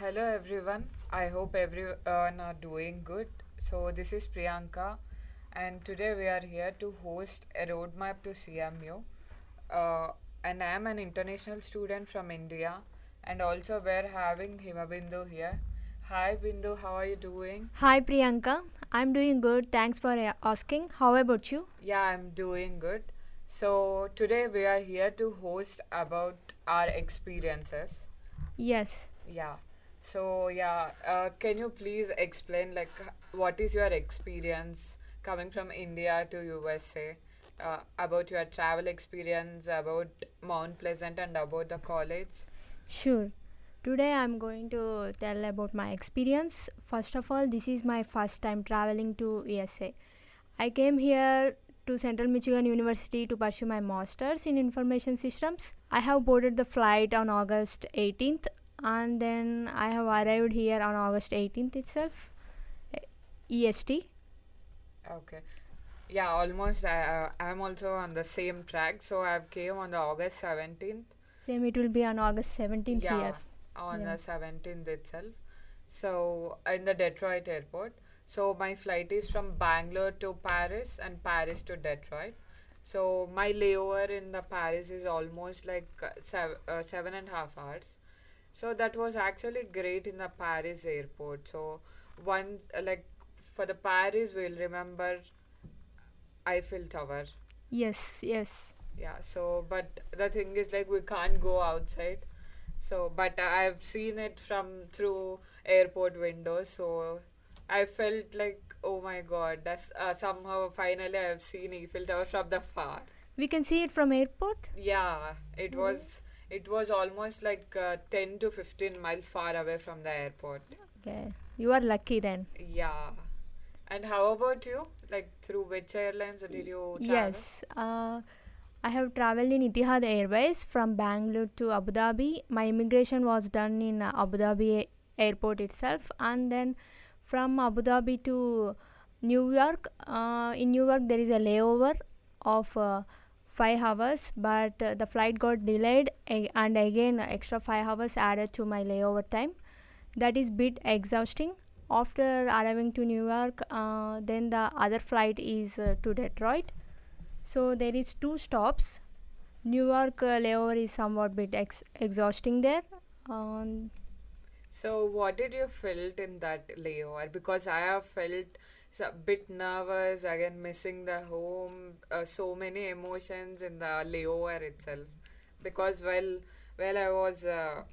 Hello everyone. I hope everyone are doing good. So this is Priyanka, and today we are here to host a roadmap to CMU. Uh, and I am an international student from India, and also we're having Himabindu here. Hi Bindu, how are you doing? Hi Priyanka, I'm doing good. Thanks for uh, asking. How about you? Yeah, I'm doing good. So today we are here to host about our experiences. Yes. Yeah. So yeah, uh, can you please explain like what is your experience coming from India to USA? Uh, about your travel experience, about Mount Pleasant, and about the college. Sure. Today I'm going to tell about my experience. First of all, this is my first time traveling to USA. I came here to Central Michigan University to pursue my masters in information systems. I have boarded the flight on August 18th and then I have arrived here on August 18th itself. eh, EST. Okay. Yeah, almost. I, uh, I'm also on the same track. So I've came on the August seventeenth. Same it will be on August 17th Yeah, here. on Yeah. the seventeenth itself. So in the Detroit airport. So my flight is from Bangalore to Paris and Paris to Detroit. So my layover in the Paris is almost like uh, sev- uh, seven and a half hours. So that was actually great in the Paris airport. So once uh, like for the Paris, we'll remember Eiffel Tower. Yes, yes. Yeah, so but the thing is like we can't go outside. So but I've seen it from through airport windows, so I felt like oh my god, that's uh, somehow finally I've seen Eiffel Tower from the far. We can see it from airport. Yeah, it was it was almost like uh, 10 to 15 miles far away from the airport. Okay, you are lucky then. Yeah. And how about you? Like through which airlines did you travel? Yes, uh, I have traveled in Etihad Airways from Bangalore to Abu Dhabi. My immigration was done in uh, Abu Dhabi airport itself, and then from Abu Dhabi to New York. Uh, in New York, there is a layover of uh, five hours, but uh, the flight got delayed, and again extra five hours added to my layover time. That is bit exhausting. After arriving to New York, uh, then the other flight is uh, to Detroit. So there is two stops. New York uh, layover is somewhat bit ex- exhausting there. Um, So, what did you felt in that layover? Because I have felt a bit nervous, again missing the home, uh, so many emotions in the layover itself. Because well, well, I was uh,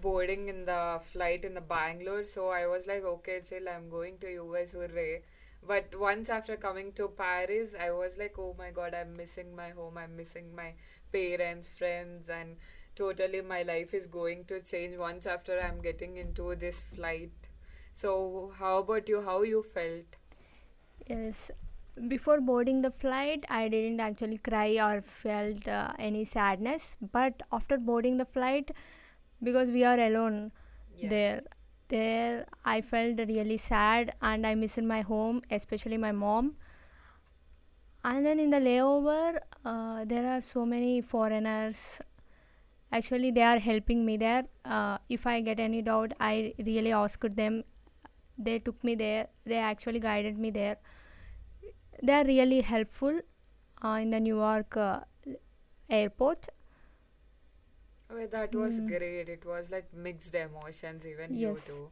boarding in the flight in the Bangalore, so I was like, okay, still I'm going to US, hooray! But once after coming to Paris, I was like, oh my God, I'm missing my home, I'm missing my parents, friends, and totally my life is going to change once after I'm getting into this flight. So, how about you? How you felt? Yes, before boarding the flight, I didn't actually cry or felt uh, any sadness. But after boarding the flight, because we are alone Yeah. there, there I felt really sad and I missed my home, especially my mom. And then in the layover, uh, there are so many foreigners actually they are helping me there uh, if i get any doubt i really asked them they took me there they actually guided me there they are really helpful uh, in the new york uh, airport Okay, that was Mm. great. It was like mixed emotions, even Yes. you too.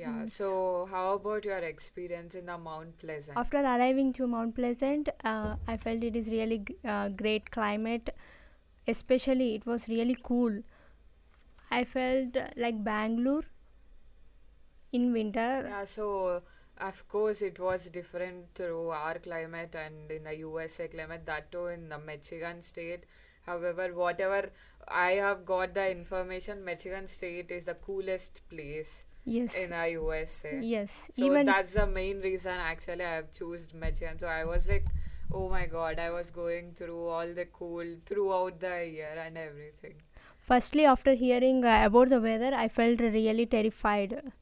Yeah. Mm. So, how about your experience in the Mount Pleasant? after arriving to mount pleasant uh, i felt it is really g- uh, great climate especially it was really cool i felt uh, like bangalore in winter Yeah, so of course it was different through our climate and in the USA climate, that too in the Michigan state. However, whatever I have got the information, Michigan state is the coolest place yes in the USA. yes So even that's the main reason actually I have chosen Michigan. So I was like, oh my god, I was going through all the cool throughout the year and everything. Firstly, after hearing uh, about the weather, I felt really terrified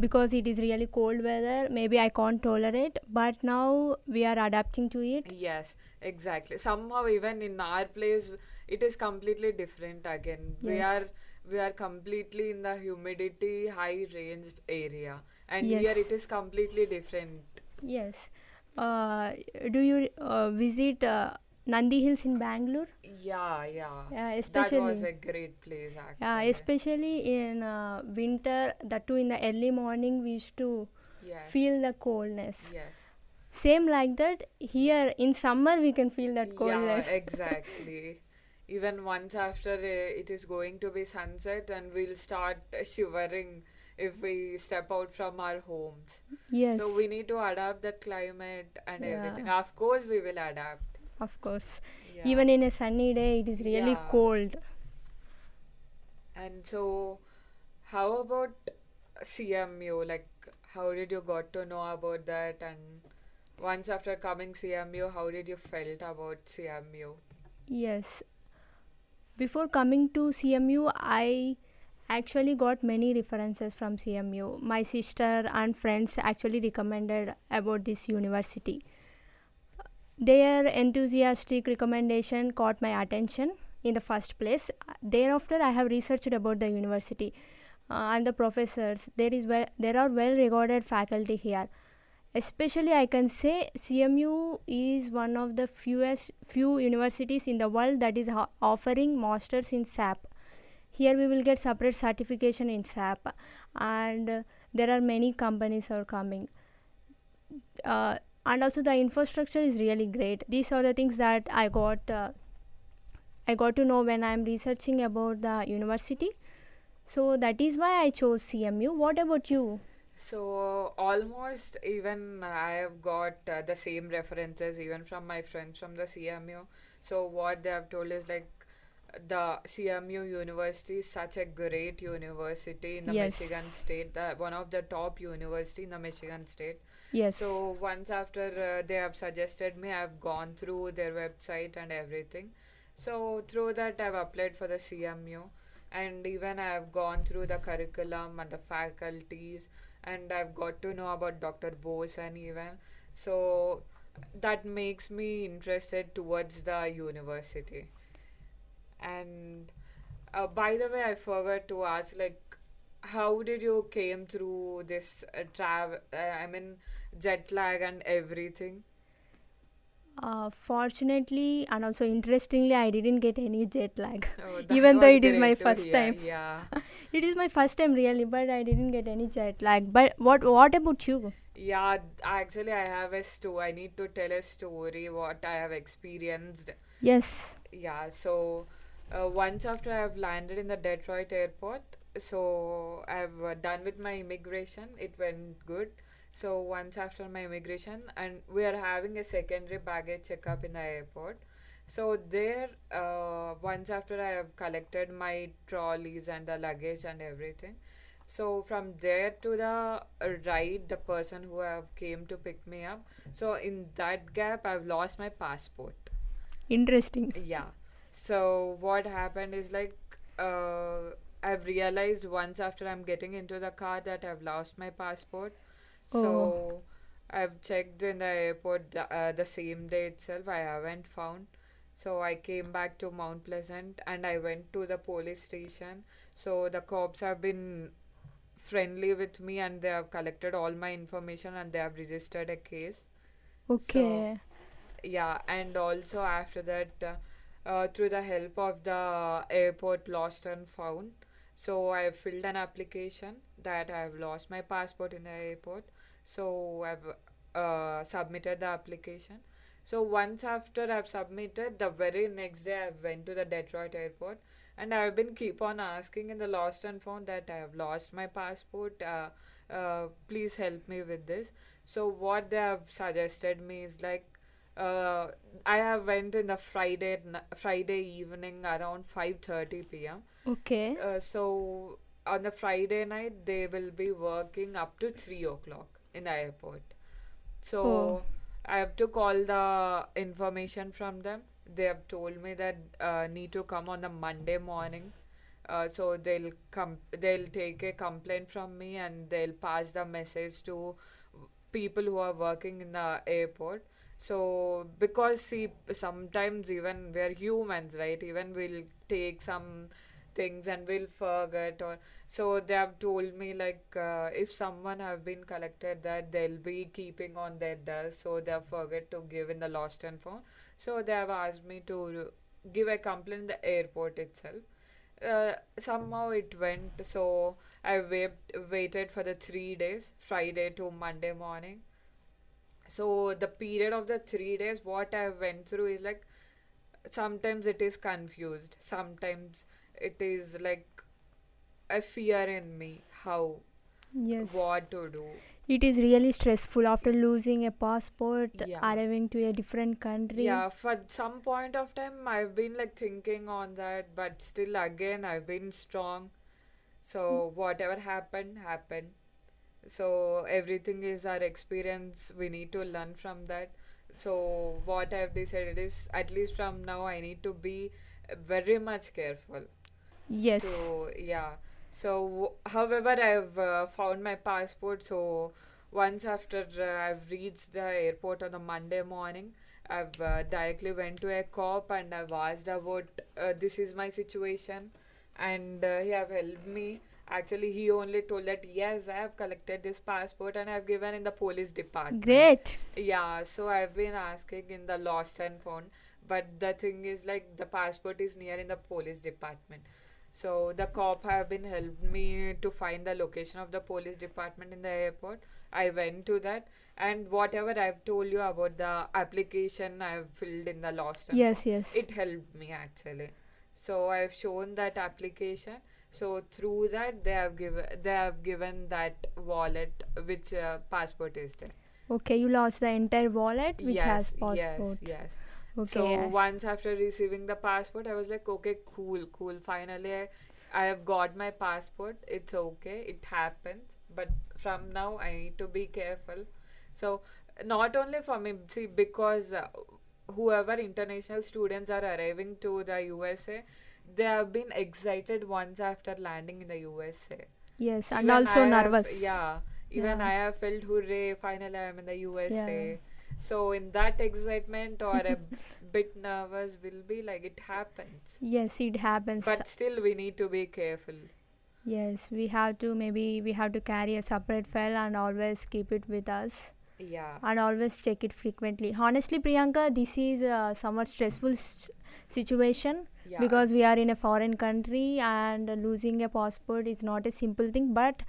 because it is really cold weather. Maybe I can't tolerate, but now we are adapting to it. Yes, exactly. Somehow even in our place it is completely different again. We are we are completely in the humidity high range area and Yes. here it is completely different Yes. Uh, do you uh, visit uh, Nandi Hills in Bangalore? yeah yeah Yeah, especially. that was a great place actually. yeah, especially in uh, winter, that too in the early morning, we used to yes feel the coldness. yes Same like that, here in summer, we can feel that coldness. Yeah, exactly. Even once after uh, it is going to be sunset, and we'll start uh, shivering if we step out from our homes. yes, So we need to adapt that climate and Yeah. everything. Of course, we will adapt. Of course. Yeah. Even in a sunny day, it is really Yeah. cold. and so, how about CMU? Like, how did you got to know about that? And once after coming CMU, how did you felt about CMU? Yes. Before coming to CMU, I actually got many references from CMU. My sister and friends actually recommended about this university. Their enthusiastic recommendation caught my attention in the first place. Thereafter, I have researched about the university uh, and the professors. There is well, there are well regarded faculty here. Especially, I can say CMU is one of the fewest few universities in the world that is ho- offering masters in SAP. Here we will get separate certification in SAP, and uh, there are many companies are coming. Uh, and also the infrastructure is really great. These are the things that I got. Uh, I got to know when I am researching about the university. So that is why I chose CMU. What about you? So almost even I have got uh, the same references even from my friends from the CMU. So what they have told is like the CMU University is such a great university in the Yes. Michigan state, the, one of the top university in the Michigan state. Yes. So once after uh, they have suggested me, I've gone through their website and everything. So through that, I've applied for the CMU, and even I've gone through the curriculum and the faculties, and I've got to know about Dr. Bose and even so that makes me interested towards the university. And uh, by the way, I forgot to ask, like, how did you came through this uh, travel? Uh, I mean, jet lag and everything. Uh, fortunately and also interestingly, I didn't get any jet lag. Oh, Even though it is my first hear, time. Yeah. It is my first time really, but I didn't get any jet lag. But what what about you? Yeah, actually, I have a story. I need to tell a story what I have experienced. Yes. Yeah, so uh, once after I have landed in the Detroit airport, so I've uh, done with my immigration. It went good. So once after my immigration, and we are having a secondary baggage checkup in the airport. So there, uh, once after I have collected my trolleys and the luggage and everything, so from there to the right, the person who have came to pick me up. So in that gap, I've lost my passport. Interesting. Yeah. So what happened is like uh, I've realized once after I'm getting into the car that I've lost my passport. Oh. So I've checked in the airport the, uh, the same day itself. I haven't found. So I came back to Mount Pleasant and I went to the police station. So the cops have been friendly with me and they have collected all my information and they have registered a case Okay. yeah and also after that uh, uh, through the help of the airport lost and found so i filled an application that i have lost my passport in the airport. So i've uh, submitted the application. So once after i've submitted the very next day i went to the detroit airport. And i've been keep on asking in the lost and found that i have lost my passport uh, uh, please help me with this. So what they have suggested me is like uh, I have went in the Friday n- Friday evening around 5:30 p.m. Okay. Uh, so on the Friday night they will be working up to three o'clock in the airport. So Oh. I have to call the information from them. They have told me that uh, need to come on the Monday morning. Uh, so they'll come. They'll take a complaint from me and they'll pass the message to people who are working in the airport. So because see sometimes even we're humans, right? Even we'll take some things and we'll forget or so they have told me like uh, if someone have been collected that they'll be keeping on their desk so they have forget to give in the lost and found. So they have asked me to give a complaint in the airport itself. Uh, somehow it went so i wait, waited for the three days friday to monday morning so the period of the three days what i went through is like sometimes it is confused sometimes it is like a fear in me how Yes. what to do It is really stressful after losing a passport, Yeah. arriving to a different country. yeah for some point of time i've been like thinking on that but still again i've been strong so mm. whatever happened happened so everything is our experience we need to learn from that so what i've decided is at least from now i need to be very much careful Yes. So yeah. So however, I've uh, found my passport. So once after uh, I've reached the airport on the Monday morning, I've uh, directly went to a cop and I've asked about uh, this is my situation, and uh, he have helped me. Actually, he only told that yes, I have collected this passport and I've given in the police department. Great. Yeah, so I've been asking in the lost and found, but the thing is like the passport is near in the police department. So the cop have been helped me to find the location of the police department in the airport. I went to that and whatever I've told you about the application I've filled in the lost Yes, yes. it helped me actually. So I've shown that application. So through that they have given they have given that wallet which uh, passport is there. Okay, you lost the entire wallet which has passport. Yes, yes. Okay. So I- once after receiving the passport, I was like, okay, cool, cool. Finally, I, I have got my passport. It's okay. It happens. But from now, I need to be careful. So not only for me, see, because uh, whoever international students are arriving to the USA, they have been excited once after landing in the USA. yes, and Even also I have- nervous. yeah. Even Yeah. I have felt hooray, finally I am in the USA. So in that excitement or a bit nervous will be like it happens. Yes, it happens. But still we need to be careful. yes, we have to maybe we have to carry a separate file and always keep it with us Yeah. and always check it frequently. Honestly, Priyanka, this is a somewhat stressful s- situation Yeah. because we are in a foreign country and losing a passport is not a simple thing. But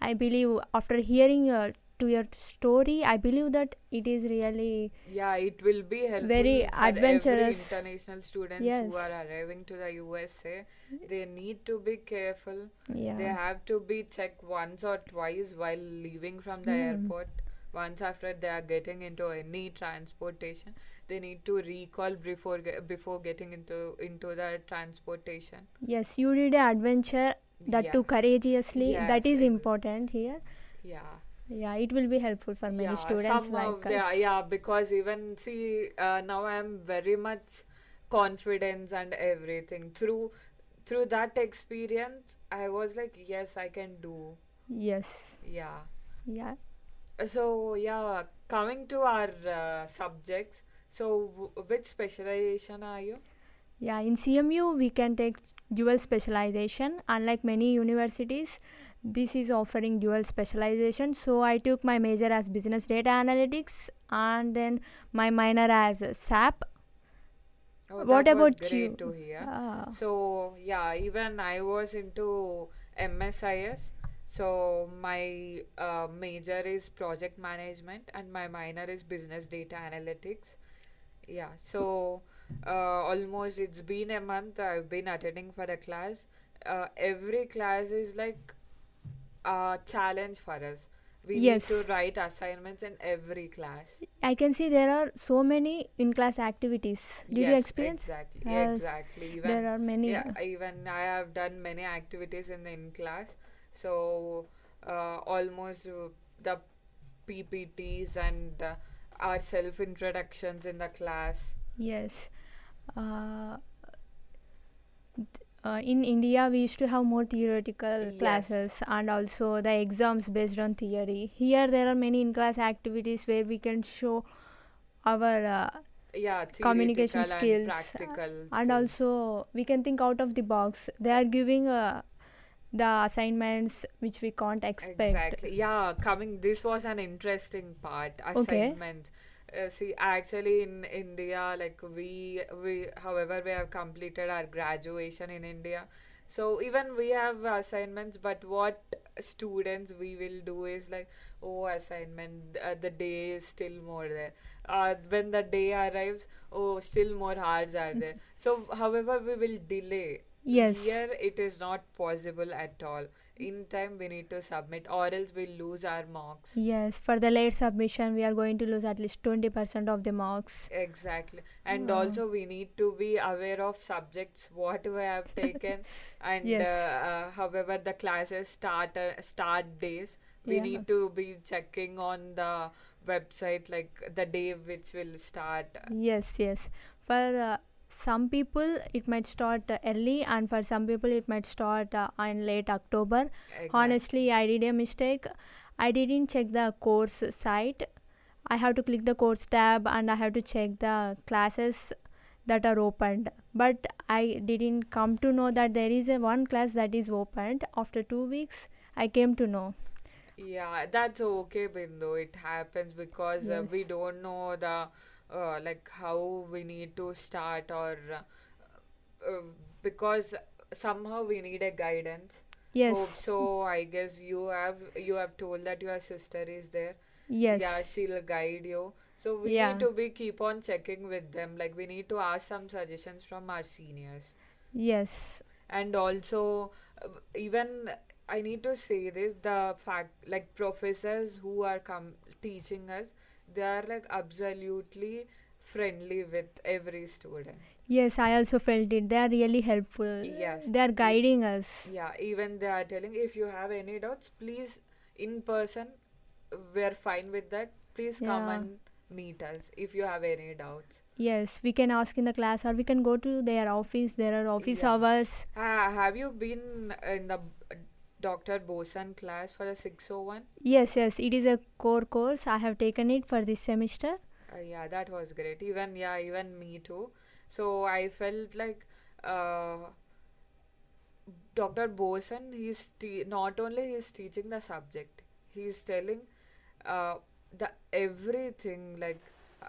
I believe after hearing your to your story, I believe that it is really yeah, it will be helpful Very adventurous. international students Yes. who are arriving to the USA. They need to be careful. yeah. They have to be checked once or twice while leaving from the Hmm. airport. Once after they are getting into any transportation, they need to recall before ge- before getting into into the transportation. Yes, you did an adventure that Yeah. too courageously. that Yes, is ex- important here. Yeah. Yeah, it will be helpful for many yeah, students like us. are- yeah, because even see uh, now I am very much confidence and everything through through that experience. I was like, yes, I can do. Yes. Yeah. Yeah. So yeah, coming to our uh, subjects. So w- which specialization are you? Yeah, in CMU we can take dual specialization. Unlike many universities, this is offering dual specialization. So I took my major as business data analytics and then my minor as SAP. Oh, What that was about great you? to hear. Ah, So yeah, even I was into MSIS. So my uh, major is project management and my minor is business data analytics. Yeah. So uh, almost it's been a month I've been attending for the class. Uh, every class is like a challenge for us. We Yes. need to write assignments in every class. I can see there are so many in class activities. Did you experience? Exactly. Yes, Exactly. Even There are many. yeah even i have done many activities in the in class so uh, almost uh, the ppts and uh, our self introductions in the class Yes. Uh, uh, in India, we used to have more theoretical Yes. classes and also the exams based on theory. Here, there are many in class activities where we can show our uh, yeah communication and skills, practical and skills. also we can think out of the box they are giving uh, the assignments which we can't expect Exactly. Yeah, coming. This was an interesting part. Assignments. Uh, see, actually, in India, like we we, however, we have completed our graduation in India. So even we have assignments, but what students we will do is like, oh, assignment. Uh, the day is still more there. Uh, when the day arrives, oh, still more hours are there. So, however, we will delay. Yes Here it is not possible at all. In time we need to submit or else we'll lose our marks. yes for the late submission we are going to lose at least 20% of the marks Exactly. And also we need to be aware of subjects what we have taken and Yes. uh, uh, however the classes start uh, start days we Yeah. need to be checking on the website like the day which will start. yes yes for uh, some people it might start uh, early and for some people it might start uh, in late october. Exactly. honestly i did a mistake. I didn't check the course site. I have to click the course tab and i have to check the classes that are opened. But i didn't come to know that there is a one class that is opened. After 2 weeks i came to know. Yeah, that's okay, Bindu. It happens because uh, we don't know the uh, like how we need to start or uh, uh, because somehow we need a guidance. yes so. I guess you have you have told that your sister is there. yes Yeah, she'll guide you. So we Yeah. need to be keep on checking with them. Like we need to ask some suggestions from our seniors yes and also uh, even i need to say this the fact like professors who are come teaching us they are like absolutely friendly with every student yes i also felt it they are really helpful Yes. they are guiding us yeah even they are telling if you have any doubts please in person we're fine with that please come and meet us if you have any doubts Yes, we can ask in the class or we can go to their office. There are office Yeah. hours. ah, have you been in the uh, dr bosan class for the 601 Yes, yes, it is a core course. I have taken it for this semester. Uh, yeah, that was great. Even yeah, even me too. So I felt like uh, Dr. Bosan. He's te- not only he's teaching the subject, he's telling uh, the everything like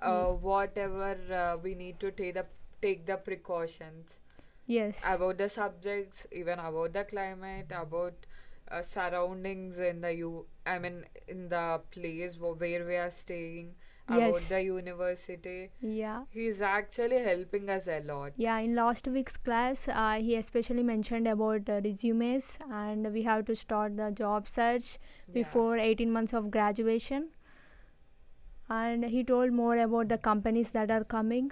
uh, whatever uh, we need to take the take the precautions Yes. about the subjects, even about the climate, about uh, surroundings in the u. I mean, in the place wh- where we are staying, about Yes. the university. yeah. He's actually helping us a lot. Yeah, in last week's class, uh, he especially mentioned about uh, resumes and we have to start the job search Yeah. before 18 months of graduation. And he told more about the companies that are coming.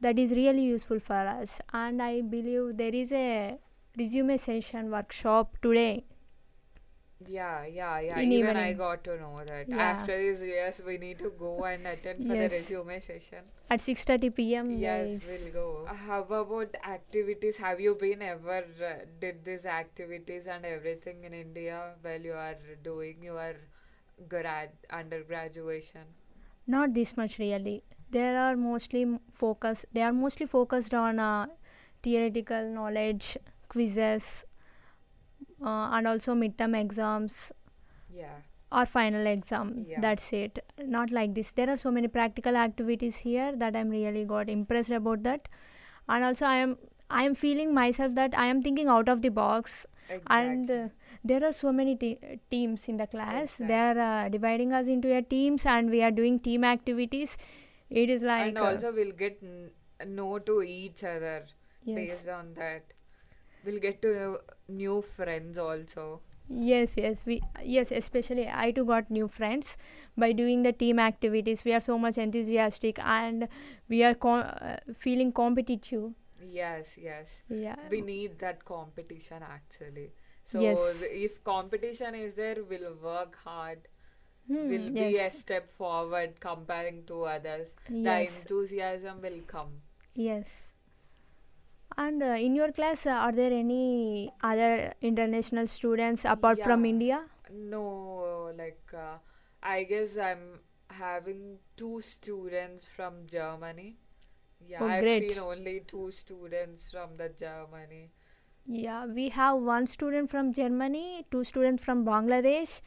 That is really useful for us. And I believe there is a resume session workshop today. Yeah, yeah, yeah. In Even I got to know that. Yeah. After this, yes, we need to go and attend for Yes. the resume session. At 6:30 p.m. Yes, we'll go. How about activities? Have you been ever uh, did these activities and everything in India while you are doing your grad undergraduation? Not this much really. There are mostly focus. They are mostly focused on uh, theoretical knowledge, quizzes, uh, and also midterm exams Yeah. or final exam. Yeah. That's it. Not like this. There are so many practical activities here that I'm really got impressed about that. And also I am I am feeling myself that I am thinking out of the box and uh, there are so many te- teams in the class Exactly. they are uh, dividing us into teams and we are doing team activities it is like and uh, also we'll get n- know to each other yes based on that. We'll get to know new friends also. yes yes we yes especially i too got new friends. By doing the team activities we are so much enthusiastic and we are co- uh, feeling competitive. Yes, yes. yeah. We need that competition actually. So Yes. if competition is there we'll work hard. Hmm, we'll be a step forward comparing to others. Yes. the enthusiasm will come. Yes and uh, in your class uh, are there any other international students apart from india no like uh, i guess i'm having two students from Germany. Yeah, Oh, I've great. seen only two students from the Germany. Yeah, we have one student from Germany, two students from Bangladesh,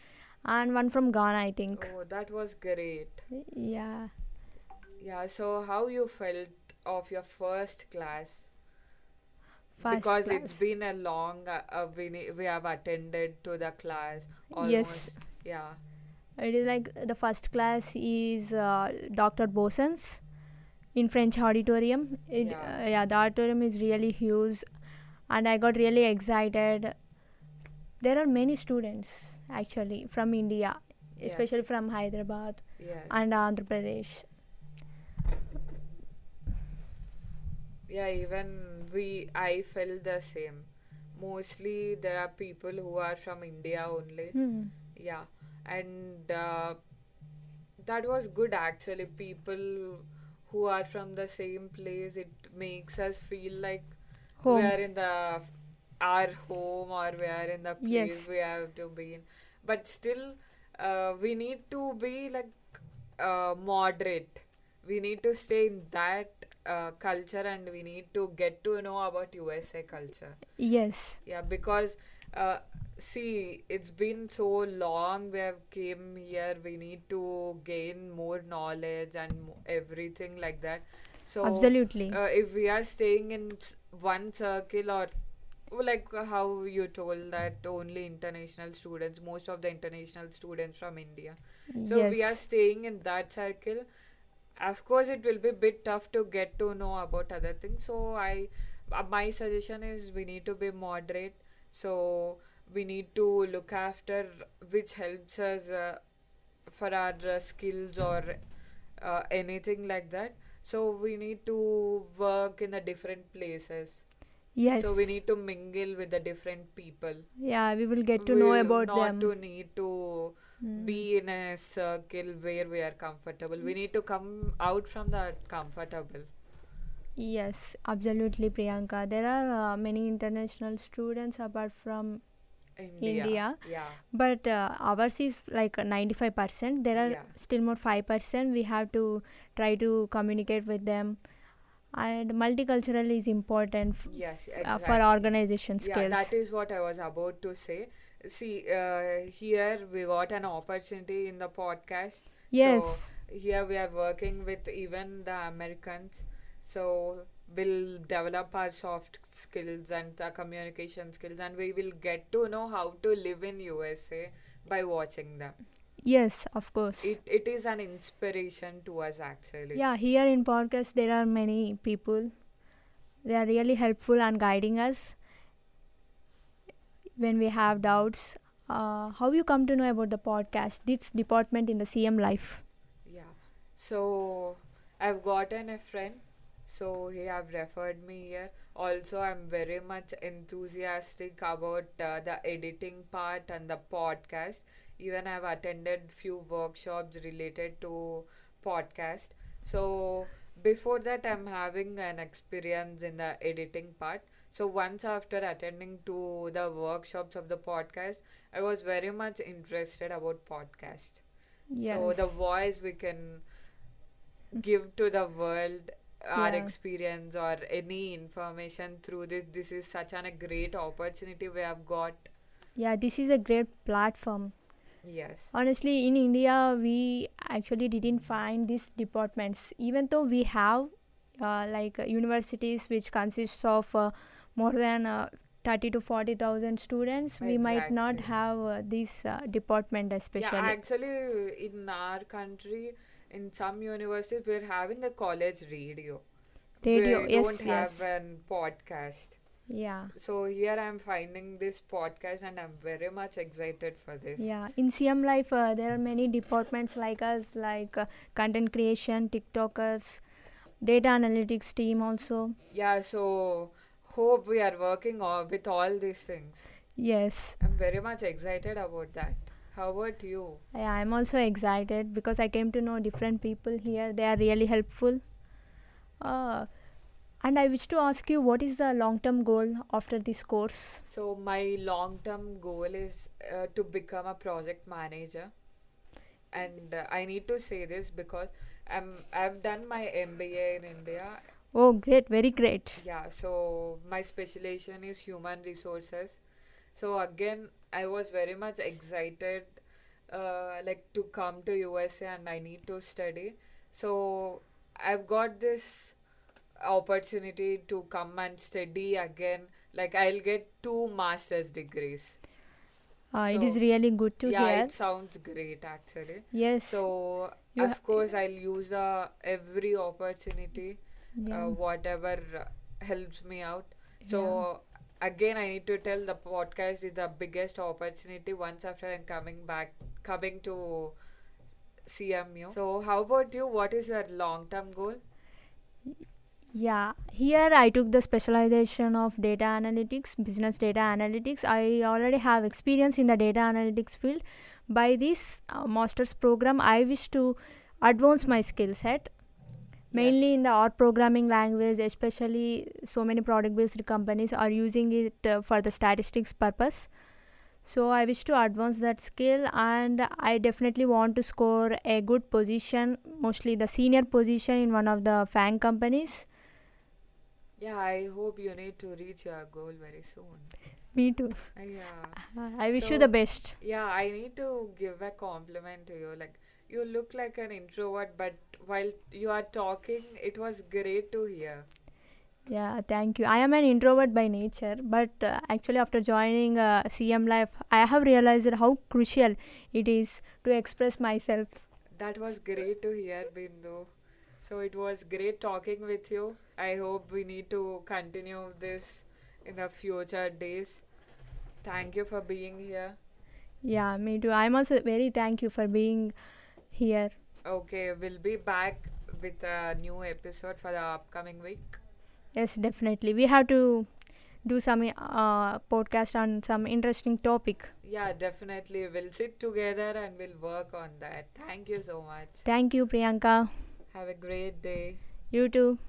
and one from Ghana, I think. Oh, that was great. Yeah. Yeah, so how you felt of your first class? First because it's been a long uh, uh, we ne- we have attended to the class almost. Yes. Yeah. It is like the first class is uh, Dr. Bosan's in French auditorium. It, Yeah. uh, yeah, the auditorium is really huge, and I got really excited. There are many students actually from India, especially Yes. from Hyderabad Yes. and Andhra Pradesh. Yeah, even we I felt the same. Mostly there are people who are from India only. Hmm. Yeah. And uh, that was good actually. People who are from the same place, it makes us feel like we are in the our home or we are in the place Yes. we have to be in. But still, uh, we need to be like uh, moderate. We need to stay in that uh, culture and we need to get to know about USA culture. Yes. Yeah, because uh, see, it's been so long we have came here. We need to gain more knowledge and mo- everything like that. So Absolutely. uh, if we are staying in one circle or like uh, how you told that only international students, most of the international students from India. So yes. we are staying in that circle. Of course, it will be a bit tough to get to know about other things. So I, uh, my suggestion is we need to be moderate. So we need to look after which helps us uh, for our uh, skills or uh, anything like that. So we need to work in the different places. yes. So we need to mingle with the different people. yeah, we will get to know We about not them. to need to Mm. be in a circle where we are comfortable. We need to come out from that comfortable. Yes, absolutely, Priyanka. There are uh, many international students apart from India. India. Yeah. but uh, ours is like 95%. There are Yeah. still more 5%. We have to try to communicate with them. And multicultural is important f- Yes. uh, Exactly. for organization Yeah, skills. that is what I was about to say. See, uh, here we got an opportunity in the podcast. yes, So here we are working with even the Americans. So we'll develop our soft skills and the communication skills, and we will get to know how to live in USA by watching them. yes, of course. It it is an inspiration to us actually. yeah, here in podcast there are many people. They are really helpful and guiding us when we have doubts. Uh, how you come to know about the podcast? This department in the CM life. Yeah. So I've gotten a friend. So he have referred me here. Also, I'm very much enthusiastic about uh, the editing part and the podcast. Even I've attended few workshops related to podcast. So before that, I'm having an experience in the editing part. So once after attending to the workshops of the podcast, I was very much interested about podcast. Yes. So the voice we can give to the world our Yeah. experience or any information through this. This is such an, a great opportunity we have got. yeah, this is a great platform. Yes. Honestly, in India, we actually didn't find these departments, even though we have uh, like uh, universities which consists of uh, more than uh, 30 to 40,000 students. We might not have uh, this uh, department, especially. Yeah, actually, in our country, in some universities, we're having a college radio. Radio, we yes, don't yes. have an podcast. yeah. So here I'm finding this podcast and I'm very much excited for this. Yeah, in CM Life, uh, there are many departments like us, like uh, content creation, TikTokers, data analytics team also. Yeah, so hope we are working on with all these things. Yes, I'm very much excited about that. How about you? yeah, I'm also excited because I came to know different people here. They are really helpful. Uh, and I wish to ask you, what is the long-term goal after this course? So my long-term goal is uh, to become a project manager. and uh, I need to say this because I'm I've done my MBA in India. Oh, great, very great. Yeah, so my specialization is human resources. So again, I was very much excited, uh, like to come to USA and I need to study. So I've got this opportunity to come and study again. Like I'll get two master's degrees. Uh, it is really good to yeah, hear. it sounds great actually. Yes. So You of ha- course I'll use uh, every opportunity, yeah. uh, whatever helps me out. So again, I need to tell the podcast is the biggest opportunity once after I'm coming back, coming to CMU. So how about you? What is your long-term goal? Yeah, here I took the specialization of data analytics, business data analytics. I already have experience in the data analytics field. By this uh, master's program, I wish to advance my skill set mainly Yes. in the R programming language, especially so many product based companies are using it uh, for the statistics purpose. So I wish to advance that skill and I definitely want to score a good position, mostly the senior position in one of the FANG companies. Yeah, I hope you need to reach your goal very soon. Me too. Yeah. I wish you the best. Yeah, I need to give a compliment to you. Like, you look like an introvert, but while you are talking, it was great to hear. Yeah, thank you. I am an introvert by nature, but uh, actually, after joining uh, CM Life, I have realized how crucial it is to express myself. That was great to hear, Bindu. So, it was great talking with you. I hope we need to continue this in the future days. Thank you for being here. Yeah, me too. I'm also very thank you for being here. Okay, we'll be back with a new episode for the upcoming week. Yes, definitely. We have to do some uh, podcast on some interesting topic. Yeah, definitely. We'll sit together and we'll work on that. Thank you so much. Thank you, Priyanka. Have a great day. You too.